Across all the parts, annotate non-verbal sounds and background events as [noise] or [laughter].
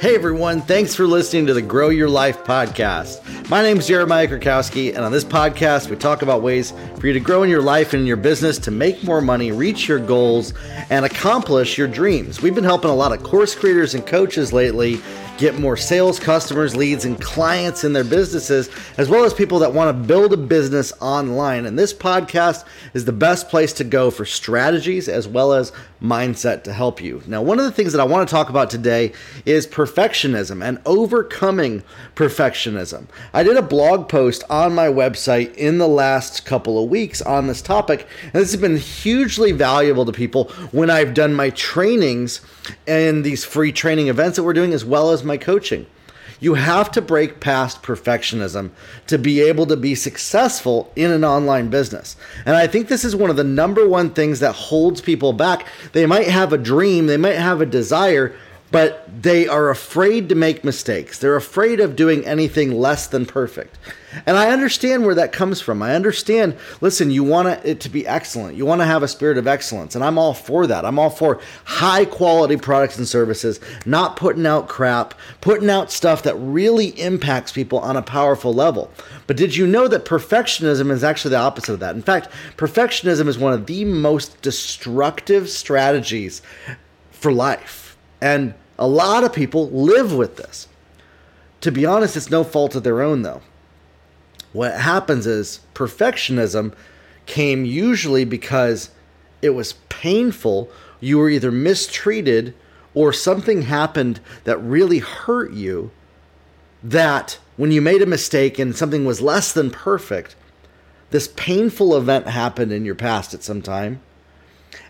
Hey everyone, thanks for listening to the Grow Your Life podcast. My name is Jeremiah Krakowski, and on this podcast, we talk about ways for you to grow in your life and in your business to make more money, reach your goals, and accomplish your dreams. We've been helping a lot of course creators and coaches lately get more sales, customers, leads, and clients in their businesses, as well as people that want to build a business online. And this podcast is the best place to go for strategies as well as mindset to help you. Now, one of the things that I want to talk about today is perfectionism and overcoming perfectionism. I did a blog post on my website in the last couple of weeks on this topic, and this has been hugely valuable to people when I've done my trainings and these free training events that we're doing, as well as my coaching. You have to break past perfectionism to be able to be successful in an online business. And I think this is one of the number one things that holds people back. They might have a dream, they might have a desire, but they are afraid to make mistakes. They're afraid of doing anything less than perfect. And I understand where that comes from. I understand, listen, you want it to be excellent. You want to have a spirit of excellence. And I'm all for that. I'm all for high quality products and services, not putting out crap, putting out stuff that really impacts people on a powerful level. But did you know that perfectionism is actually the opposite of that? In fact, perfectionism is one of the most destructive strategies for life and a lot of people live with this. To be honest, it's no fault of their own, though. What happens is perfectionism came usually because it was painful. You were either mistreated or something happened that really hurt you. That when you made a mistake and something was less than perfect, this painful event happened in your past at some time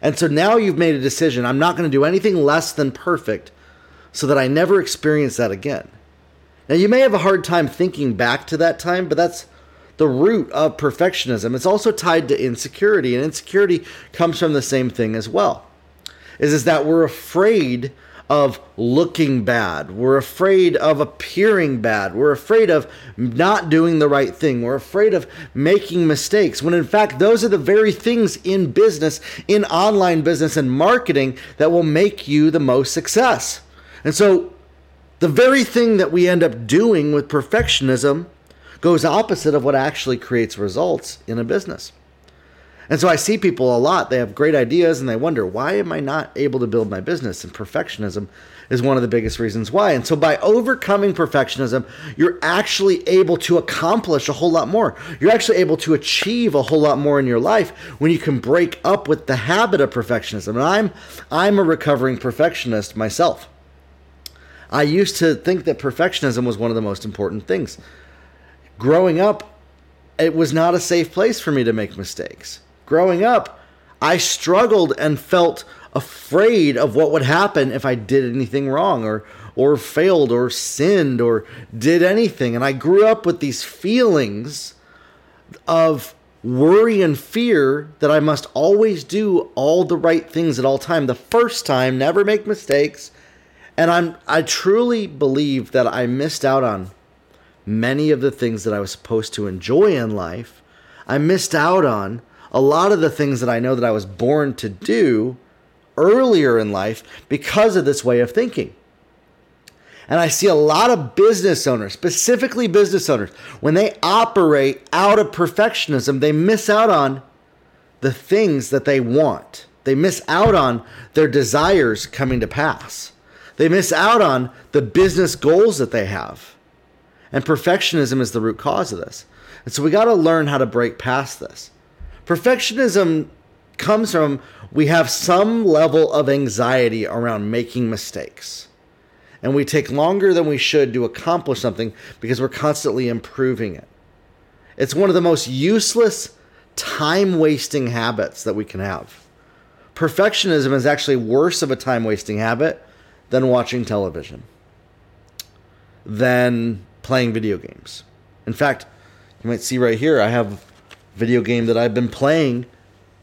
and so now you've made a decision. I'm not going to do anything less than perfect so that I never experience that again. Now, you may have a hard time thinking back to that time, but that's the root of perfectionism. It's also tied to insecurity, and insecurity comes from the same thing as well. Is, is that we're afraid of looking bad. We're afraid of appearing bad. We're afraid of not doing the right thing. We're afraid of making mistakes. When in fact, those are the very things in business, in online business and marketing that will make you the most success. And so, the very thing that we end up doing with perfectionism goes opposite of what actually creates results in a business. And so I see people a lot, they have great ideas and they wonder, why am I not able to build my business? And perfectionism is one of the biggest reasons why. And so by overcoming perfectionism, you're actually able to accomplish a whole lot more. You're actually able to achieve a whole lot more in your life when you can break up with the habit of perfectionism. And I'm I'm a recovering perfectionist myself. I used to think that perfectionism was one of the most important things. Growing up, it was not a safe place for me to make mistakes growing up, I struggled and felt afraid of what would happen if I did anything wrong or or failed or sinned or did anything. And I grew up with these feelings of worry and fear that I must always do all the right things at all time. The first time, never make mistakes. And I'm I truly believe that I missed out on many of the things that I was supposed to enjoy in life. I missed out on a lot of the things that I know that I was born to do earlier in life because of this way of thinking. And I see a lot of business owners, specifically business owners, when they operate out of perfectionism, they miss out on the things that they want. They miss out on their desires coming to pass. They miss out on the business goals that they have. And perfectionism is the root cause of this. And so we got to learn how to break past this. Perfectionism comes from we have some level of anxiety around making mistakes. And we take longer than we should to accomplish something because we're constantly improving it. It's one of the most useless, time wasting habits that we can have. Perfectionism is actually worse of a time wasting habit than watching television, than playing video games. In fact, you might see right here, I have video game that I've been playing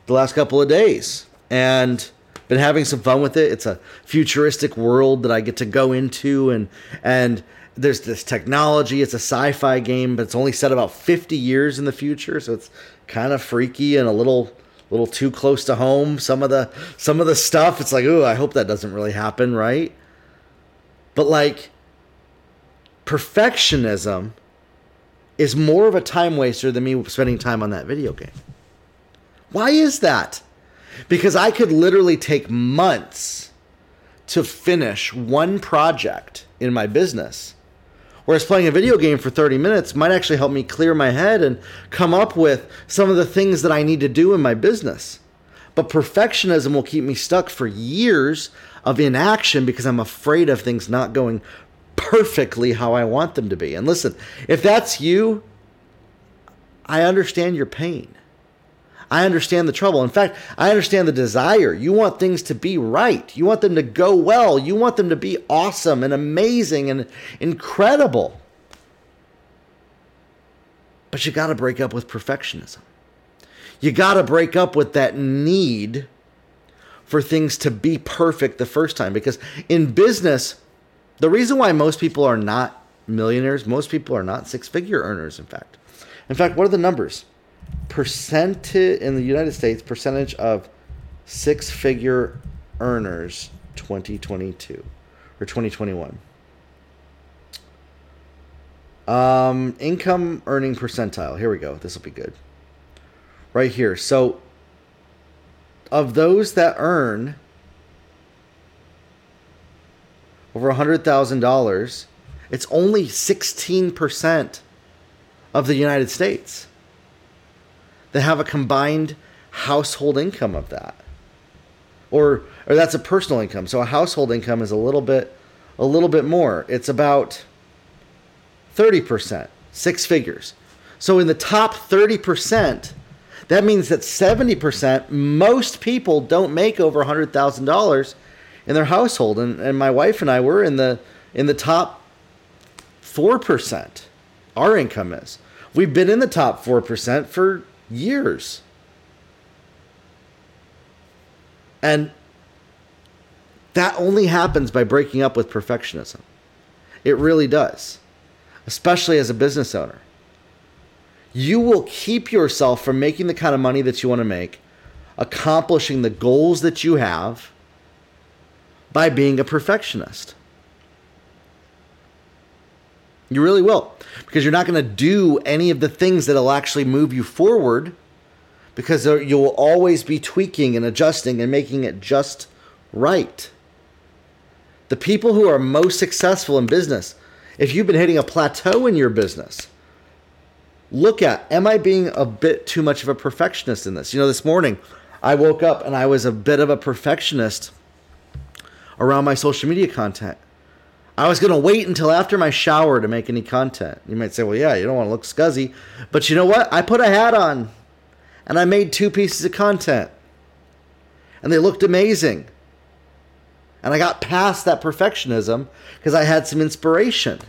the last couple of days and been having some fun with it. It's a futuristic world that I get to go into and and there's this technology. It's a sci-fi game, but it's only set about 50 years in the future, so it's kind of freaky and a little little too close to home. Some of the some of the stuff, it's like, oh, I hope that doesn't really happen, right? But like perfectionism is more of a time waster than me spending time on that video game. Why is that? Because I could literally take months to finish one project in my business. Whereas playing a video game for 30 minutes might actually help me clear my head and come up with some of the things that I need to do in my business. But perfectionism will keep me stuck for years of inaction because I'm afraid of things not going perfectly how I want them to be. And listen, if that's you, I understand your pain. I understand the trouble. In fact, I understand the desire. You want things to be right. You want them to go well. You want them to be awesome and amazing and incredible. But you got to break up with perfectionism. You got to break up with that need for things to be perfect the first time because in business, the reason why most people are not millionaires, most people are not six figure earners, in fact. In fact, what are the numbers? Percentage in the United States, percentage of six figure earners 2022 or 2021. Um, income earning percentile. Here we go. This will be good. Right here. So, of those that earn over $100,000, it's only 16% of the United States that have a combined household income of that. Or or that's a personal income. So a household income is a little bit a little bit more. It's about 30%, six figures. So in the top 30%, that means that 70%, most people don't make over $100,000 in their household, and, and my wife and I were in the in the top four percent. Our income is. We've been in the top four percent for years, and that only happens by breaking up with perfectionism. It really does, especially as a business owner. You will keep yourself from making the kind of money that you want to make, accomplishing the goals that you have by being a perfectionist. You really will. Because you're not going to do any of the things that'll actually move you forward because you'll always be tweaking and adjusting and making it just right. The people who are most successful in business, if you've been hitting a plateau in your business, look at am I being a bit too much of a perfectionist in this? You know, this morning I woke up and I was a bit of a perfectionist around my social media content. I was going to wait until after my shower to make any content. You might say, well, yeah, you don't want to look scuzzy. But you know what? I put a hat on and I made two pieces of content. And they looked amazing. And I got past that perfectionism because I had some inspiration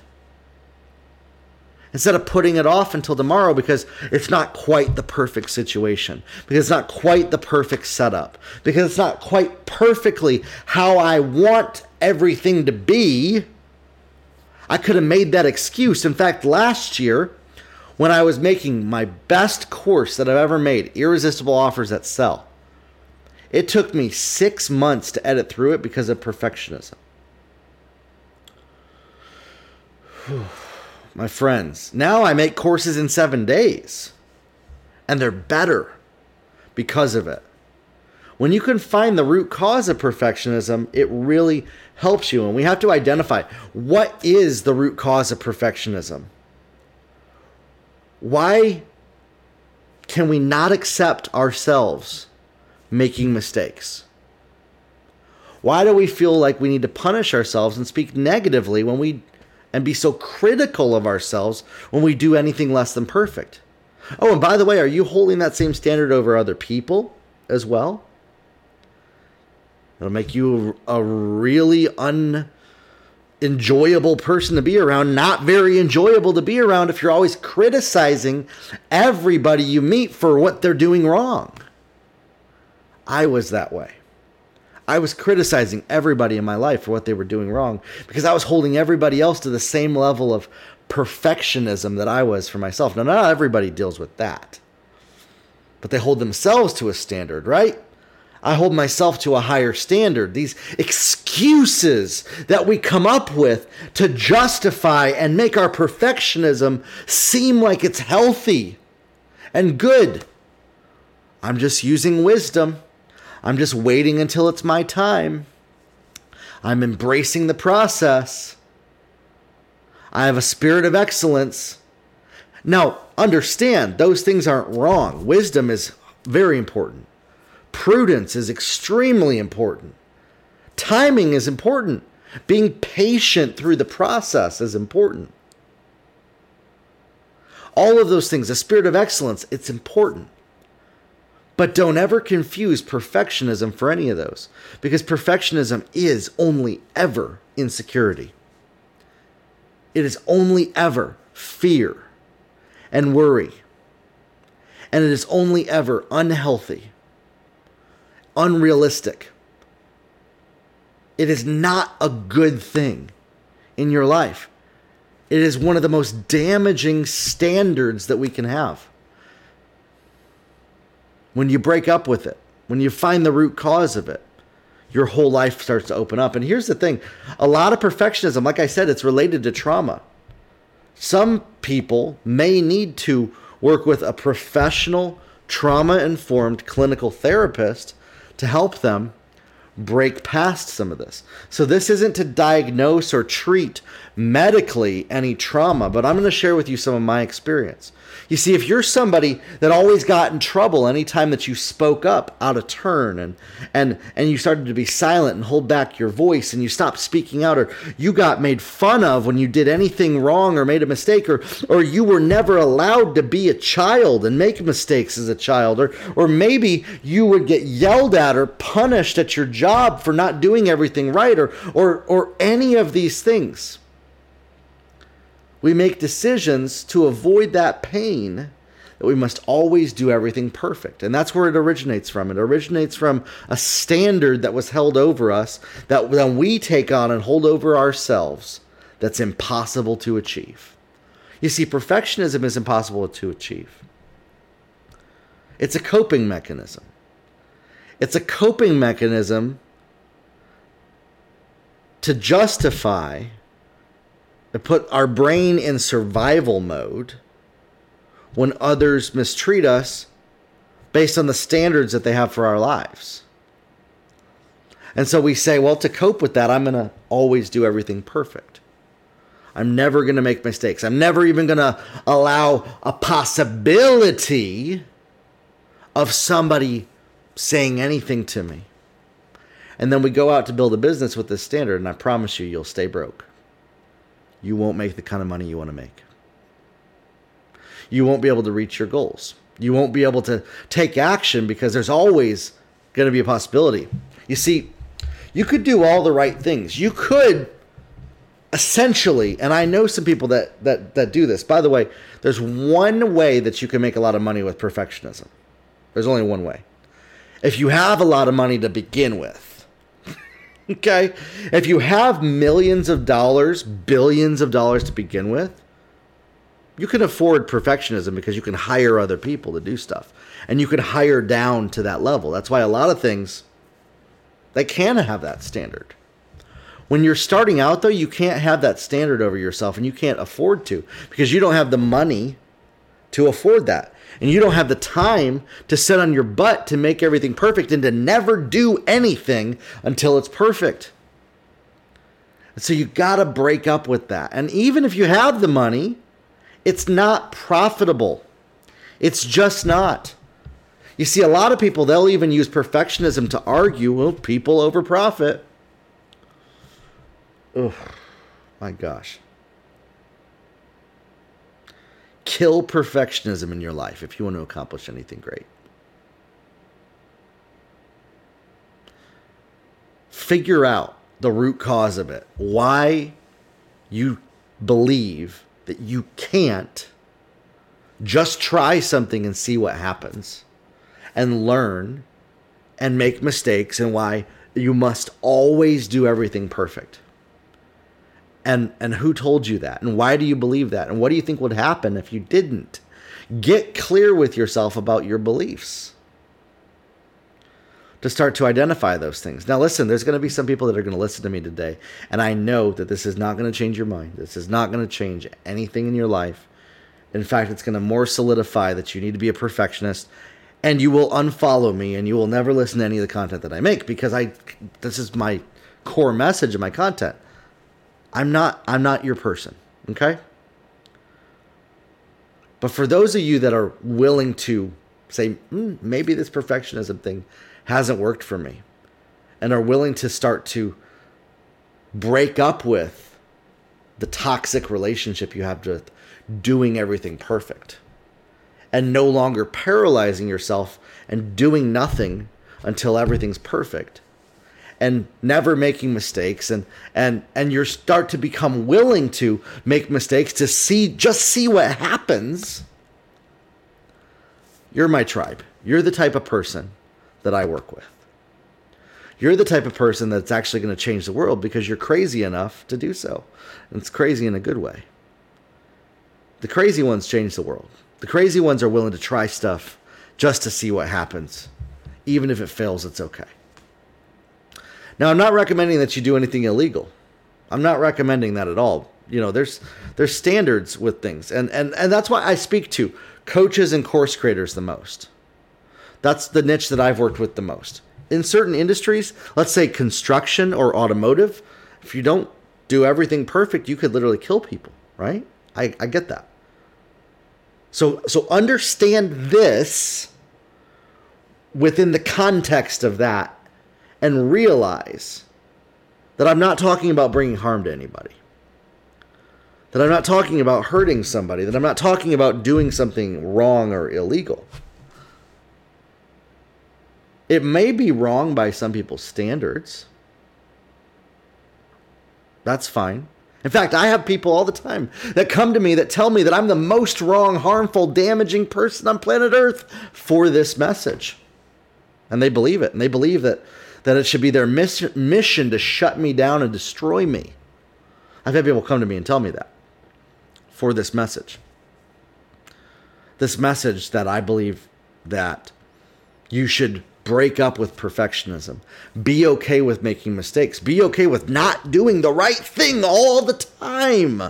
instead of putting it off until tomorrow because it's not quite the perfect situation, because it's not quite the perfect setup, because it's not quite perfectly how I want everything to be. I could have made that excuse. In fact, last year, when I was making my best course that I've ever made, Irresistible Offers That Sell, it took me six months to edit through it because of perfectionism. [sighs] Whew my friends. Now I make courses in seven days, and they're better because of it. When you can find the root cause of perfectionism, it really helps you. And we have to identify what is the root cause of perfectionism? Why can we not accept ourselves making mistakes? Why do we feel like we need to punish ourselves and speak negatively when we and be so critical of ourselves when we do anything less than perfect. Oh, and by the way, are you holding that same standard over other people as well? It'll make you a really unenjoyable person to be around, not very enjoyable to be around if you're always criticizing everybody you meet for what they're doing wrong. I was that way. I was criticizing everybody in my life for what they were doing wrong because I was holding everybody else to the same level of perfectionism that I was for myself. Now, not everybody deals with that, but they hold themselves to a standard, right? I hold myself to a higher standard. These excuses that we come up with to justify and make our perfectionism seem like it's healthy and good. I'm just using wisdom. I'm just waiting until it's my time. I'm embracing the process. I have a spirit of excellence. Now, understand those things aren't wrong. Wisdom is very important. Prudence is extremely important. Timing is important. Being patient through the process is important. All of those things, the spirit of excellence, it's important. But don't ever confuse perfectionism for any of those, because perfectionism is only ever insecurity. It is only ever fear and worry. And it is only ever unhealthy unrealistic. It is not a good thing in your life. It is one of the most damaging standards that we can have. When you break up with it, when you find the root cause of it, your whole life starts to open up. And here's the thing a lot of perfectionism, like I said, it's related to trauma. Some people may need to work with a professional, trauma informed clinical therapist to help them break past some of this. So, this isn't to diagnose or treat medically any trauma, but I'm going to share with you some of my experience. You see, if you're somebody that always got in trouble anytime that you spoke up out of turn and and and you started to be silent and hold back your voice and you stopped speaking out or you got made fun of when you did anything wrong or made a mistake or or you were never allowed to be a child and make mistakes as a child or or maybe you would get yelled at or punished at your job for not doing everything right or or or any of these things we make decisions to avoid that pain that we must always do everything perfect. And that's where it originates from. It originates from a standard that was held over us that then we take on and hold over ourselves that's impossible to achieve. You see, perfectionism is impossible to achieve. It's a coping mechanism. It's a coping mechanism to justify to put our brain in survival mode when others mistreat us based on the standards that they have for our lives. And so we say, well, to cope with that, I'm going to always do everything perfect. I'm never going to make mistakes. I'm never even going to allow a possibility of somebody saying anything to me. And then we go out to build a business with this standard, and I promise you, you'll stay broke you won't make the kind of money you want to make. You won't be able to reach your goals. You won't be able to take action because there's always going to be a possibility. You see, you could do all the right things. You could essentially, and I know some people that that that do this. By the way, there's one way that you can make a lot of money with perfectionism. There's only one way. If you have a lot of money to begin with, Okay? If you have millions of dollars, billions of dollars to begin with, you can afford perfectionism because you can hire other people to do stuff. And you can hire down to that level. That's why a lot of things they can have that standard. When you're starting out though, you can't have that standard over yourself and you can't afford to because you don't have the money to afford that and you don't have the time to sit on your butt to make everything perfect and to never do anything until it's perfect. so you got to break up with that. And even if you have the money, it's not profitable. It's just not. You see, a lot of people, they'll even use perfectionism to argue, well, people over profit. Oh, my gosh. Kill perfectionism in your life if you want to accomplish anything great. Figure out the root cause of it. Why you believe that you can't just try something and see what happens and learn and make mistakes and why you must always do everything perfect and and who told you that and why do you believe that and what do you think would happen if you didn't get clear with yourself about your beliefs to start to identify those things. Now, listen, there's going to be some people that are going to listen to me today, and I know that this is not going to change your mind. This is not going to change anything in your life. In fact, it's going to more solidify that you need to be a perfectionist and you will unfollow me and you will never listen to any of the content that I make because I this is my core message of my content. I'm not I'm not your person, okay? But for those of you that are willing to say mm, maybe this perfectionism thing hasn't worked for me and are willing to start to break up with the toxic relationship you have with doing everything perfect and no longer paralyzing yourself and doing nothing until everything's perfect and never making mistakes and and and you start to become willing to make mistakes to see just see what happens you're my tribe you're the type of person that I work with. You're the type of person that's actually going to change the world because you're crazy enough to do so. And it's crazy in a good way. The crazy ones change the world. The crazy ones are willing to try stuff just to see what happens. Even if it fails, it's okay. Now, I'm not recommending that you do anything illegal. I'm not recommending that at all. You know, there's there's standards with things. And and and that's why I speak to coaches and course creators the most. That's the niche that I've worked with the most. In certain industries, let's say construction or automotive, if you don't do everything perfect, you could literally kill people, right? I, I get that. So so understand this within the context of that and realize that I'm not talking about bringing harm to anybody. That I'm not talking about hurting somebody, that I'm not talking about doing something wrong or illegal. It may be wrong by some people's standards. That's fine. In fact, I have people all the time that come to me that tell me that I'm the most wrong, harmful, damaging person on planet Earth for this message. And they believe it. And they believe that, that it should be their miss- mission to shut me down and destroy me. I've had people come to me and tell me that for this message. This message that I believe that you should break up with perfectionism. Be okay with making mistakes. Be okay with not doing the right thing all the time.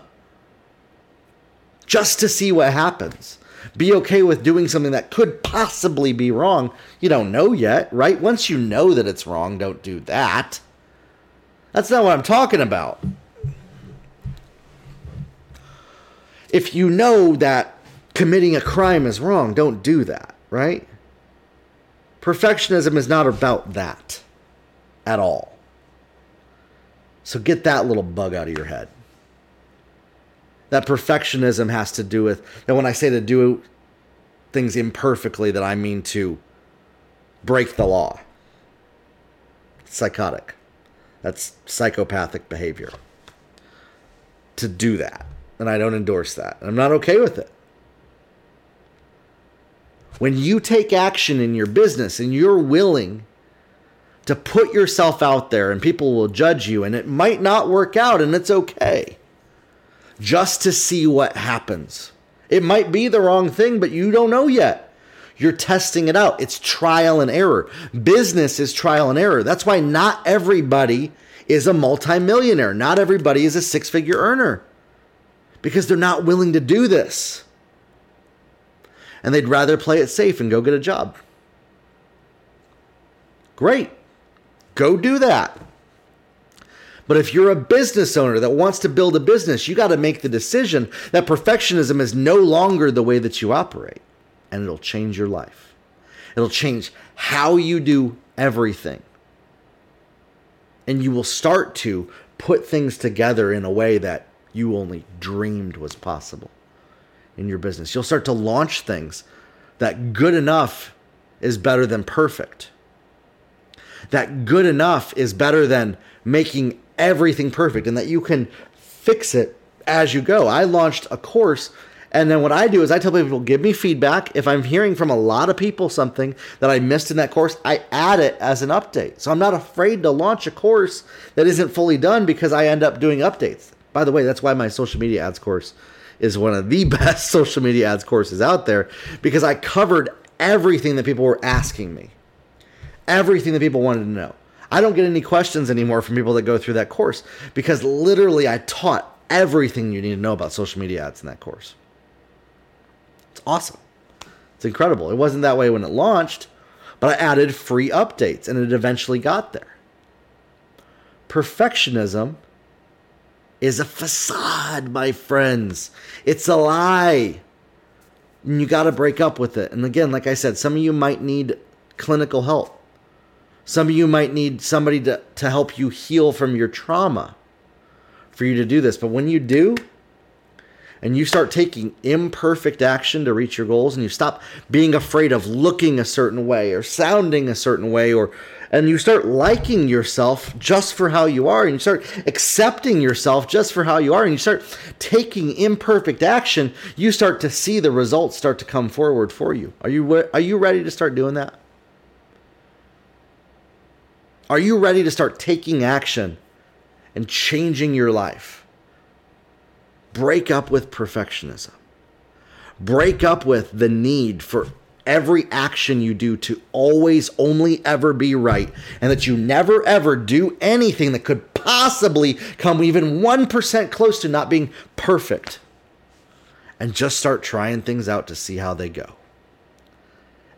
Just to see what happens. Be okay with doing something that could possibly be wrong. You don't know yet, right? Once you know that it's wrong, don't do that. That's not what I'm talking about. If you know that committing a crime is wrong, don't do that, right? Perfectionism is not about that at all. So get that little bug out of your head. That perfectionism has to do with that when I say to do things imperfectly, that I mean to break the law. it's psychotic. That's psychopathic behavior. To do that. And I don't endorse that. I'm not okay with it. When you take action in your business and you're willing to put yourself out there and people will judge you and it might not work out and it's okay just to see what happens. It might be the wrong thing, but you don't know yet. You're testing it out. It's trial and error. Business is trial and error. That's why not everybody is a multimillionaire. Not everybody is a six figure earner because they're not willing to do this and they'd rather play it safe and go get a job. Great. Go do that. But if you're a business owner that wants to build a business, you got to make the decision that perfectionism is no longer the way that you operate, and it'll change your life. It'll change how you do everything. And you will start to put things together in a way that you only dreamed was possible in your business. You'll start to launch things that good enough is better than perfect. That good enough is better than making everything perfect and that you can fix it as you go. I launched a course and then what I do is I tell people, give me feedback. If I'm hearing from a lot of people something that I missed in that course, I add it as an update. So I'm not afraid to launch a course that isn't fully done because I end up doing updates. By the way, that's why my social media ads course is one of the [laughs] best social media ads courses out there because I covered everything that people were asking me. everything that people wanted to know. I don't get any questions anymore from people that go through that course because literally I taught everything you need to know about social media ads in that course. It's awesome. It's incredible. It wasn't that way when it launched, but I added free updates and it eventually got there. Perfectionism is a facade, my friends. It's a lie. And you got to break up with it. And again, like I said, some of you might need clinical help. Some of you might need somebody to, to help you heal from your trauma for you to do this. But when you do, and you start taking imperfect action to reach your goals, and you stop being afraid of looking a certain way or sounding a certain way or and you start liking yourself just for how you are and you start accepting yourself just for how you are and you start taking imperfect action you start to see the results start to come forward for you are you are you ready to start doing that are you ready to start taking action and changing your life? Break up with perfectionism. Break up with the need for every action you do to always only ever be right and that you never ever do anything that could possibly come even 1% close to not being perfect. And just start trying things out to see how they go.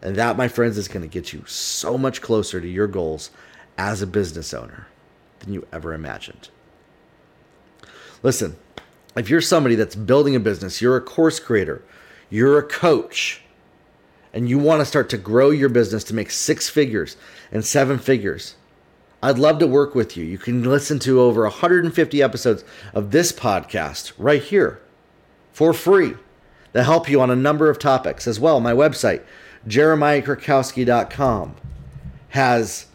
And that, my friends, is going to get you so much closer to your goals as a business owner than you ever imagined. Listen, if you're somebody that's building a business, you're a course creator, you're a coach, and you want to start to grow your business to make six figures and seven figures, I'd love to work with you. You can listen to over 150 episodes of this podcast right here for free that help you on a number of topics as well. My website, jeremiahkrakowski.com, has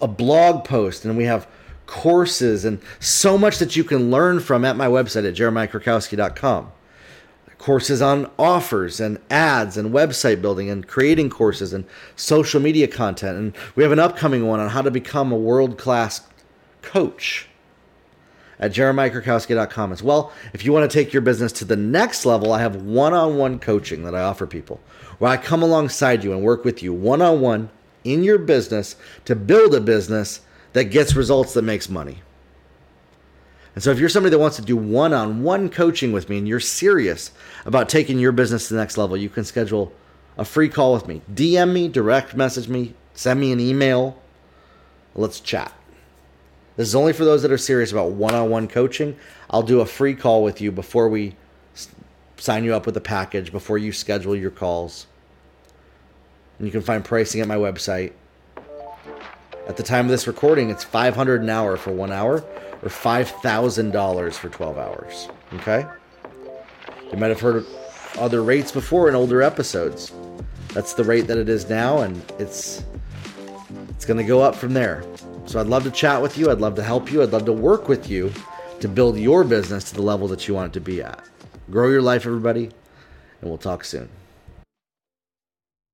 a blog post and we have courses and so much that you can learn from at my website at jeremiahkrakowski.com courses on offers and ads and website building and creating courses and social media content. And we have an upcoming one on how to become a world class coach at jeremiahkrakowski.com as well. If you want to take your business to the next level, I have one on one coaching that I offer people where I come alongside you and work with you one on one in your business to build a business that gets results that makes money. And so, if you're somebody that wants to do one on one coaching with me and you're serious about taking your business to the next level, you can schedule a free call with me. DM me, direct message me, send me an email. Let's chat. This is only for those that are serious about one on one coaching. I'll do a free call with you before we sign you up with a package, before you schedule your calls. And you can find pricing at my website. At the time of this recording, it's 500 an hour for one hour or $5,000 for 12 hours. Okay? You might have heard other rates before in older episodes. That's the rate that it is now, and it's it's going to go up from there. So I'd love to chat with you. I'd love to help you. I'd love to work with you to build your business to the level that you want it to be at. Grow your life, everybody, and we'll talk soon.